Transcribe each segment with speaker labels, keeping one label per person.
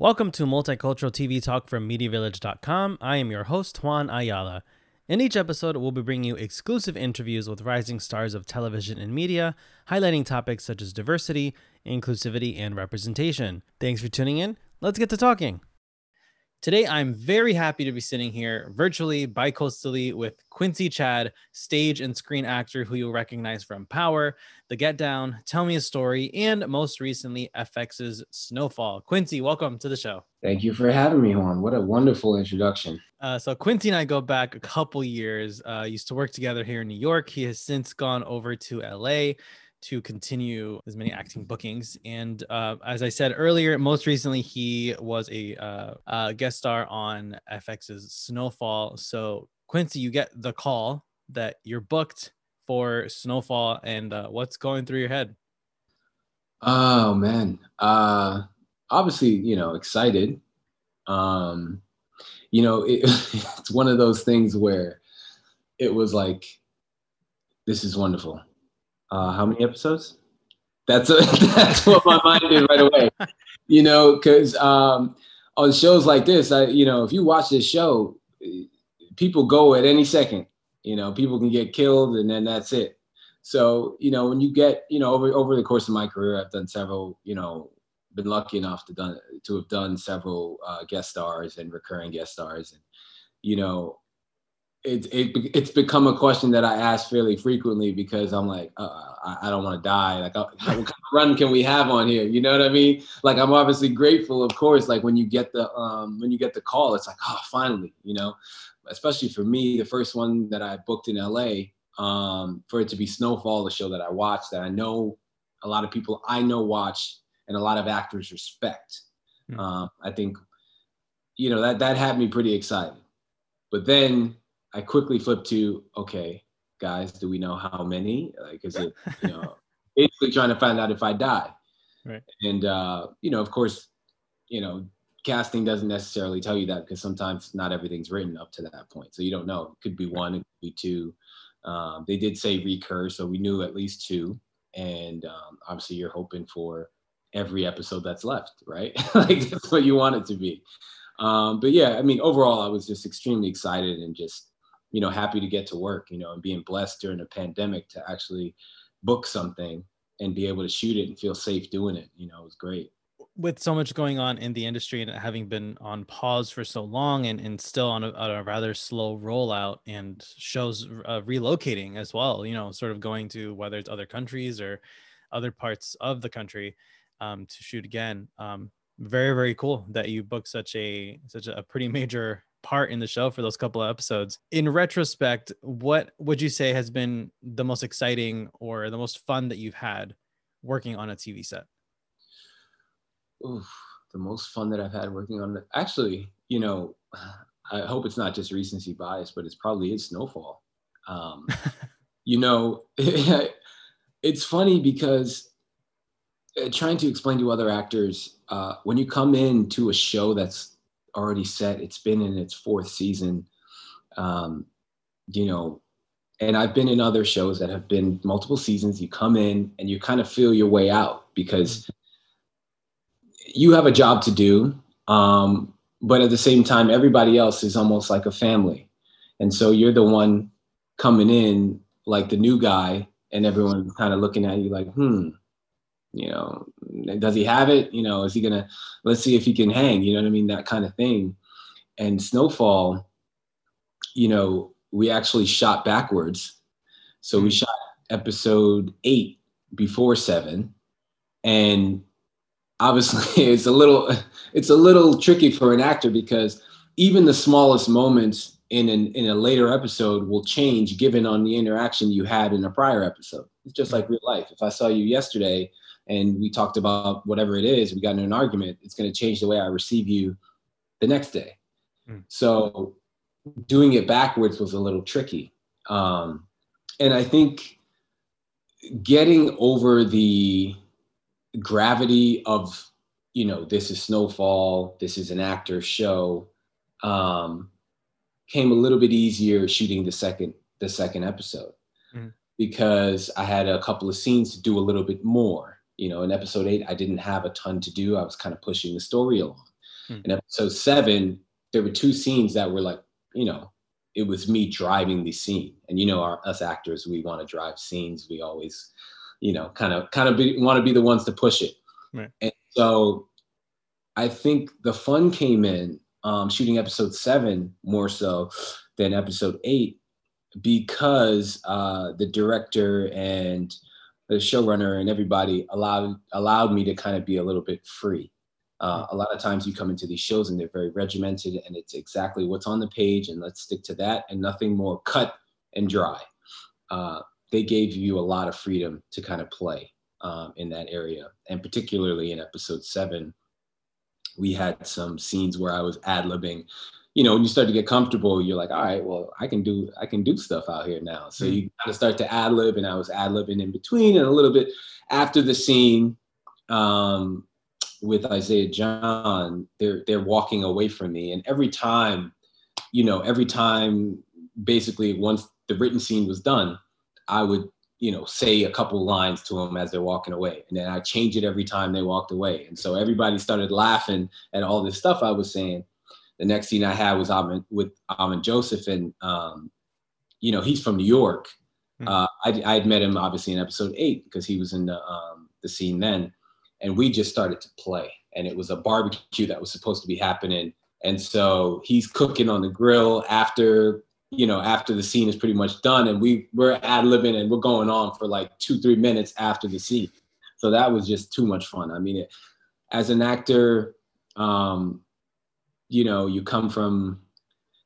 Speaker 1: Welcome to Multicultural TV Talk from MediaVillage.com. I am your host, Juan Ayala. In each episode, we'll be bringing you exclusive interviews with rising stars of television and media, highlighting topics such as diversity, inclusivity, and representation. Thanks for tuning in. Let's get to talking. Today, I'm very happy to be sitting here virtually, bicoastally, with Quincy Chad, stage and screen actor who you'll recognize from Power, The Get Down, Tell Me a Story, and most recently, FX's Snowfall. Quincy, welcome to the show.
Speaker 2: Thank you for having me, Juan. What a wonderful introduction.
Speaker 1: Uh, so, Quincy and I go back a couple years, uh, used to work together here in New York. He has since gone over to LA to continue as many acting bookings. And uh, as I said earlier, most recently he was a, uh, a guest star on FX's Snowfall. So Quincy, you get the call that you're booked for Snowfall, and uh, what's going through your head?
Speaker 2: Oh man, uh, obviously you know excited. Um, you know it, it's one of those things where it was like, this is wonderful uh, how many episodes? That's a, that's what my mind did right away. You know, because um, on shows like this, I you know, if you watch this show, people go at any second. You know, people can get killed, and then that's it. So you know, when you get you know over over the course of my career, I've done several. You know, been lucky enough to done to have done several uh, guest stars and recurring guest stars, and you know, it, it it's become a question that I ask fairly frequently because I'm like, uh, I, I, don't want to die. Like, uh, what kind of run can we have on here? You know what I mean? Like, I'm obviously grateful, of course. Like when you get the um, when you get the call, it's like, oh, finally, you know. Especially for me, the first one that I booked in LA, um, for it to be Snowfall, the show that I watched, that I know a lot of people I know watch, and a lot of actors respect. Mm-hmm. Um, I think, you know, that that had me pretty excited. But then I quickly flipped to okay, guys, do we know how many? Like, is it you know basically trying to find out if I die? Right. And uh, you know, of course, you know, casting doesn't necessarily tell you that because sometimes not everything's written up to that point, so you don't know. It could be one, it could be two. Um, they did say recur, so we knew at least two, and um, obviously you're hoping for every episode that's left, right? like that's what you want it to be. Um, but yeah, I mean, overall, I was just extremely excited and just you know, happy to get to work, you know, and being blessed during the pandemic to actually book something and be able to shoot it and feel safe doing it, you know, it was great.
Speaker 1: With so much going on in the industry and having been on pause for so long and, and still on a, a rather slow rollout and shows uh, relocating as well, you know, sort of going to whether it's other countries or other parts of the country um, to shoot again. Um, very, very cool that you booked such a such a pretty major part in the show for those couple of episodes. In retrospect, what would you say has been the most exciting or the most fun that you've had working on a TV set?
Speaker 2: Oof, the most fun that I've had working on it. Actually, you know, I hope it's not just recency bias, but it's probably is Snowfall. Um, you know, it's funny because uh, trying to explain to other actors uh, when you come in to a show that's already set. It's been in its fourth season. Um, you know, and I've been in other shows that have been multiple seasons. You come in and you kind of feel your way out because you have a job to do. Um, but at the same time, everybody else is almost like a family. And so you're the one coming in like the new guy, and everyone's kind of looking at you like, hmm, you know, does he have it? You know, is he gonna? Let's see if he can hang. You know what I mean? That kind of thing. And Snowfall, you know, we actually shot backwards. So we hmm. shot episode eight before seven, and obviously it's a little it's a little tricky for an actor because even the smallest moments in an, in a later episode will change given on the interaction you had in a prior episode. It's just like real life. If I saw you yesterday and we talked about whatever it is, we got in an argument, it's going to change the way I receive you the next day. Mm. So doing it backwards was a little tricky. Um, and I think getting over the gravity of, you know, this is Snowfall, this is an actor show, um, came a little bit easier shooting the second the second episode mm. because I had a couple of scenes to do a little bit more you know in episode eight i didn't have a ton to do i was kind of pushing the story along Hmm. In episode seven, there were two scenes that were like, you know, it was me driving the scene. And you know, our us actors, we want to drive scenes. We always, you know, kind of kind of want to be the ones to push it. Right. And so I think the fun came in um, shooting episode seven more so than episode eight because uh, the director and the showrunner and everybody allowed allowed me to kind of be a little bit free. Uh, a lot of times you come into these shows and they're very regimented and it's exactly what's on the page and let's stick to that and nothing more cut and dry. Uh, they gave you a lot of freedom to kind of play um, in that area. And particularly in episode seven, we had some scenes where I was ad libbing. You know, when you start to get comfortable, you're like, all right, well, I can do I can do stuff out here now. So mm-hmm. you kind of start to ad lib, and I was ad libbing in between and a little bit after the scene. Um, with Isaiah John, they're they're walking away from me, and every time, you know, every time, basically, once the written scene was done, I would you know say a couple lines to them as they're walking away, and then I change it every time they walked away, and so everybody started laughing at all this stuff I was saying. The next scene I had was Amin, with Amin Joseph, and um, you know he's from New York. Mm-hmm. Uh, I, I had met him obviously in episode eight because he was in the um, the scene then. And we just started to play. And it was a barbecue that was supposed to be happening. And so he's cooking on the grill after you know after the scene is pretty much done. And we we're ad libbing and we're going on for like two three minutes after the scene. So that was just too much fun. I mean it, as an actor um you know you come from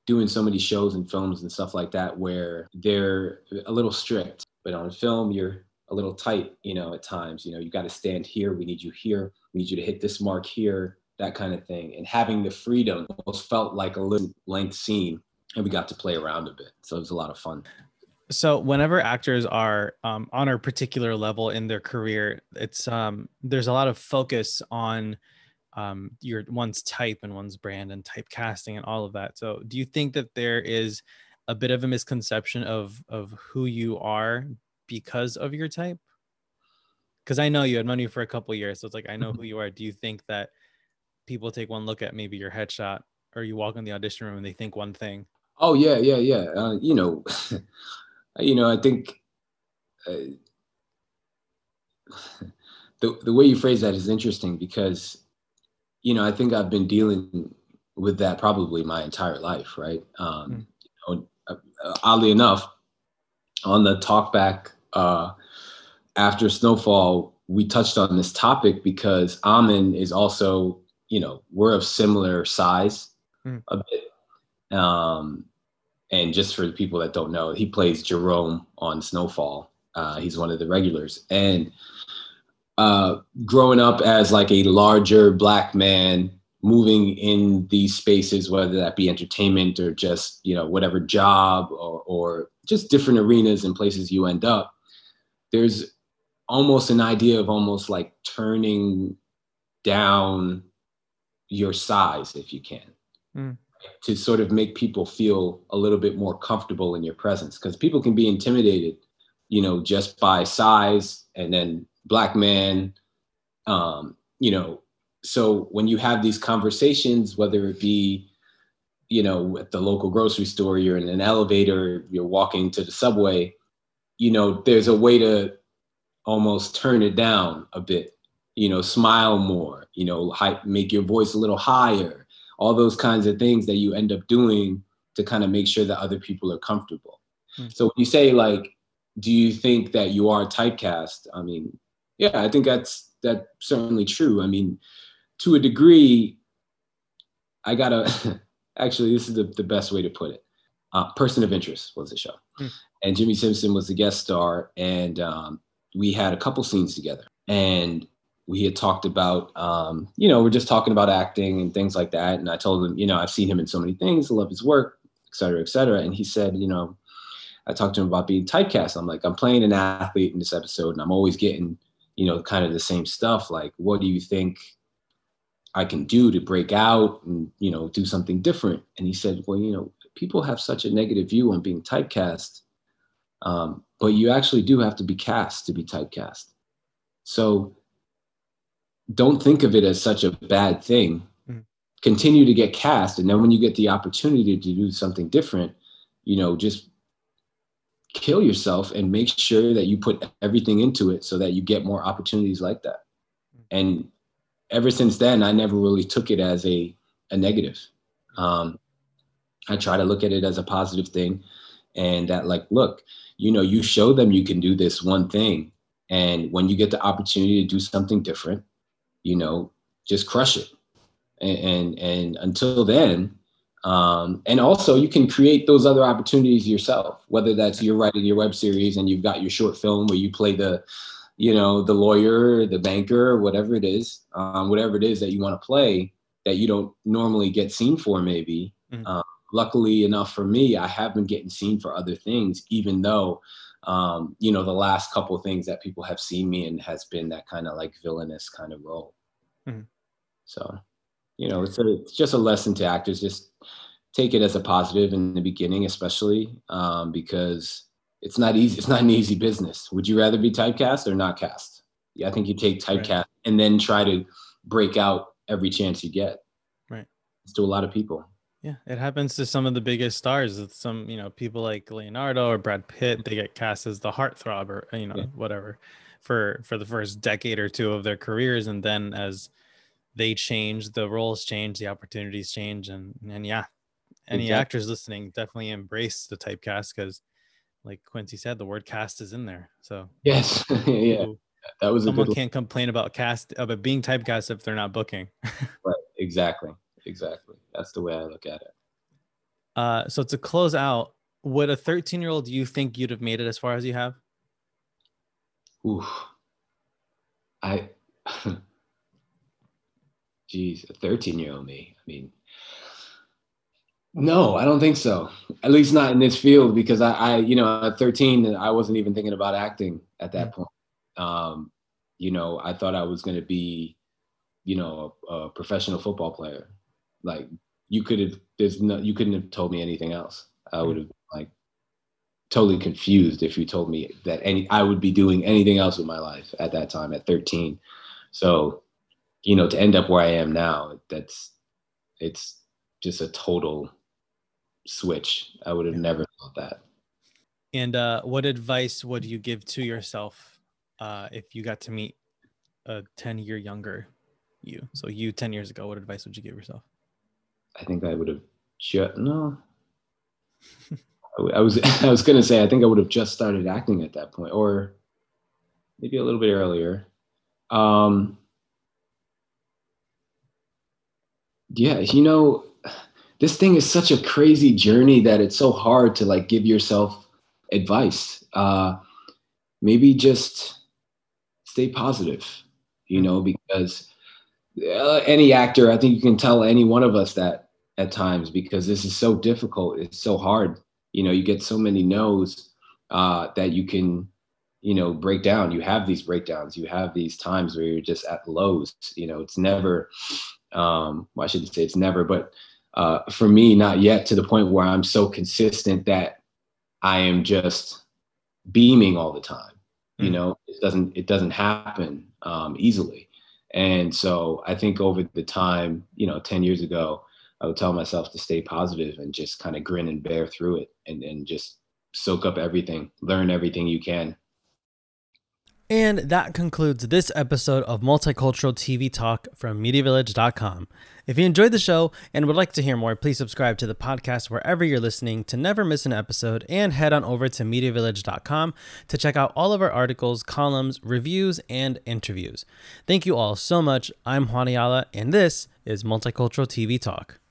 Speaker 2: doing so many shows and films and stuff like that where they're a little strict but on film you're a little tight, you know, at times. You know, you got to stand here. We need you here. We need you to hit this mark here, that kind of thing. And having the freedom almost felt like a little length scene, and we got to play around a bit. So it was a lot of fun.
Speaker 1: So whenever actors are um, on a particular level in their career, it's um, there's a lot of focus on um, your one's type and one's brand and typecasting and all of that. So do you think that there is a bit of a misconception of of who you are because of your type? Because I know you had money for a couple years, so it's like I know mm-hmm. who you are. Do you think that people take one look at maybe your headshot, or you walk in the audition room and they think one thing?
Speaker 2: Oh yeah, yeah, yeah. Uh, you know, you know, I think uh, the the way you phrase that is interesting because, you know, I think I've been dealing with that probably my entire life, right? Um, mm. you know, uh, oddly enough, on the talkback uh, after Snowfall, we touched on this topic because Amin is also, you know, we're of similar size mm. a bit. Um, and just for the people that don't know, he plays Jerome on Snowfall. Uh, he's one of the regulars. And uh, growing up as like a larger black man, moving in these spaces, whether that be entertainment or just you know whatever job or, or just different arenas and places you end up, there's almost an idea of almost like turning down your size if you can mm. to sort of make people feel a little bit more comfortable in your presence because people can be intimidated you know just by size and then black man um you know so when you have these conversations whether it be you know at the local grocery store you're in an elevator you're walking to the subway you know there's a way to almost turn it down a bit you know smile more you know hype, make your voice a little higher all those kinds of things that you end up doing to kind of make sure that other people are comfortable mm-hmm. so when you say like do you think that you are typecast i mean yeah i think that's that's certainly true i mean to a degree, I gotta actually this is the, the best way to put it. Uh, Person of Interest was the show, mm. and Jimmy Simpson was the guest star, and um, we had a couple scenes together, and we had talked about, um, you know, we're just talking about acting and things like that, and I told him, you know, I've seen him in so many things, I love his work, et cetera, et cetera, and he said, you know, I talked to him about being typecast. I'm like, I'm playing an athlete in this episode, and I'm always getting, you know, kind of the same stuff. Like, what do you think? I can do to break out and you know do something different. And he said, well, you know, people have such a negative view on being typecast, um, but you actually do have to be cast to be typecast. So don't think of it as such a bad thing. Mm. continue to get cast and then when you get the opportunity to do something different you know just kill yourself and make sure that you put everything into it so that you get more opportunities like that. And ever since then i never really took it as a, a negative. Um, i try to look at it as a positive thing and that like look you know you show them you can do this one thing. And when you get the opportunity to do something different you know just crush it. And and, and until then um, and also you can create those other opportunities yourself whether that's you're writing your web series and you've got your short film where you play the you know the lawyer the banker whatever it is um, whatever it is that you want to play that you don't normally get seen for maybe mm-hmm. um, luckily enough for me i have been getting seen for other things even though um, you know the last couple things that people have seen me in has been that kind of like villainous kind of role mm-hmm. so you know, it's a, it's just a lesson to actors. Just take it as a positive in the beginning, especially um, because it's not easy. It's not an easy business. Would you rather be typecast or not cast? Yeah, I think you take typecast right. and then try to break out every chance you get.
Speaker 1: Right.
Speaker 2: It's to a lot of people.
Speaker 1: Yeah, it happens to some of the biggest stars. With some, you know, people like Leonardo or Brad Pitt, they get cast as the heartthrob or you know yeah. whatever for for the first decade or two of their careers, and then as they change, the roles change, the opportunities change, and and yeah, any exactly. actors listening definitely embrace the typecast because, like Quincy said, the word cast is in there. So
Speaker 2: yes, yeah, that was
Speaker 1: someone can't complain about cast about being typecast if they're not booking.
Speaker 2: right. Exactly. Exactly. That's the way I look at it.
Speaker 1: Uh, so to close out, would a 13 year old you think you'd have made it as far as you have?
Speaker 2: Ooh, I geez, a 13 year old me. I mean, no, I don't think so. At least not in this field because I, I you know, at 13, I wasn't even thinking about acting at that point. Um, you know, I thought I was going to be, you know, a, a, professional football player. Like you could have, there's no, you couldn't have told me anything else. I would have like totally confused if you told me that any, I would be doing anything else with my life at that time at 13. So you know, to end up where I am now, that's it's just a total switch. I would have never thought that.
Speaker 1: And uh, what advice would you give to yourself uh, if you got to meet a 10 year younger you? So you 10 years ago, what advice would you give yourself?
Speaker 2: I think I would have just, no. I was I was gonna say I think I would have just started acting at that point, or maybe a little bit earlier. Um, yeah, you know, this thing is such a crazy journey that it's so hard to like give yourself advice. Uh, maybe just stay positive, you know, because uh, any actor, I think you can tell any one of us that at times because this is so difficult. It's so hard. You know, you get so many no's uh, that you can, you know, break down. You have these breakdowns. You have these times where you're just at lows. You know, it's never um, well, I shouldn't say it's never, but uh, for me, not yet to the point where I'm so consistent that I am just beaming all the time. Mm. You know, it doesn't it doesn't happen um, easily, and so I think over the time, you know, ten years ago, I would tell myself to stay positive and just kind of grin and bear through it, and and just soak up everything, learn everything you can,
Speaker 1: and that concludes this episode of Multicultural TV Talk from MediaVillage.com. If you enjoyed the show and would like to hear more, please subscribe to the podcast wherever you're listening to never miss an episode and head on over to MediaVillage.com to check out all of our articles, columns, reviews, and interviews. Thank you all so much. I'm Juan Ayala, and this is Multicultural TV Talk.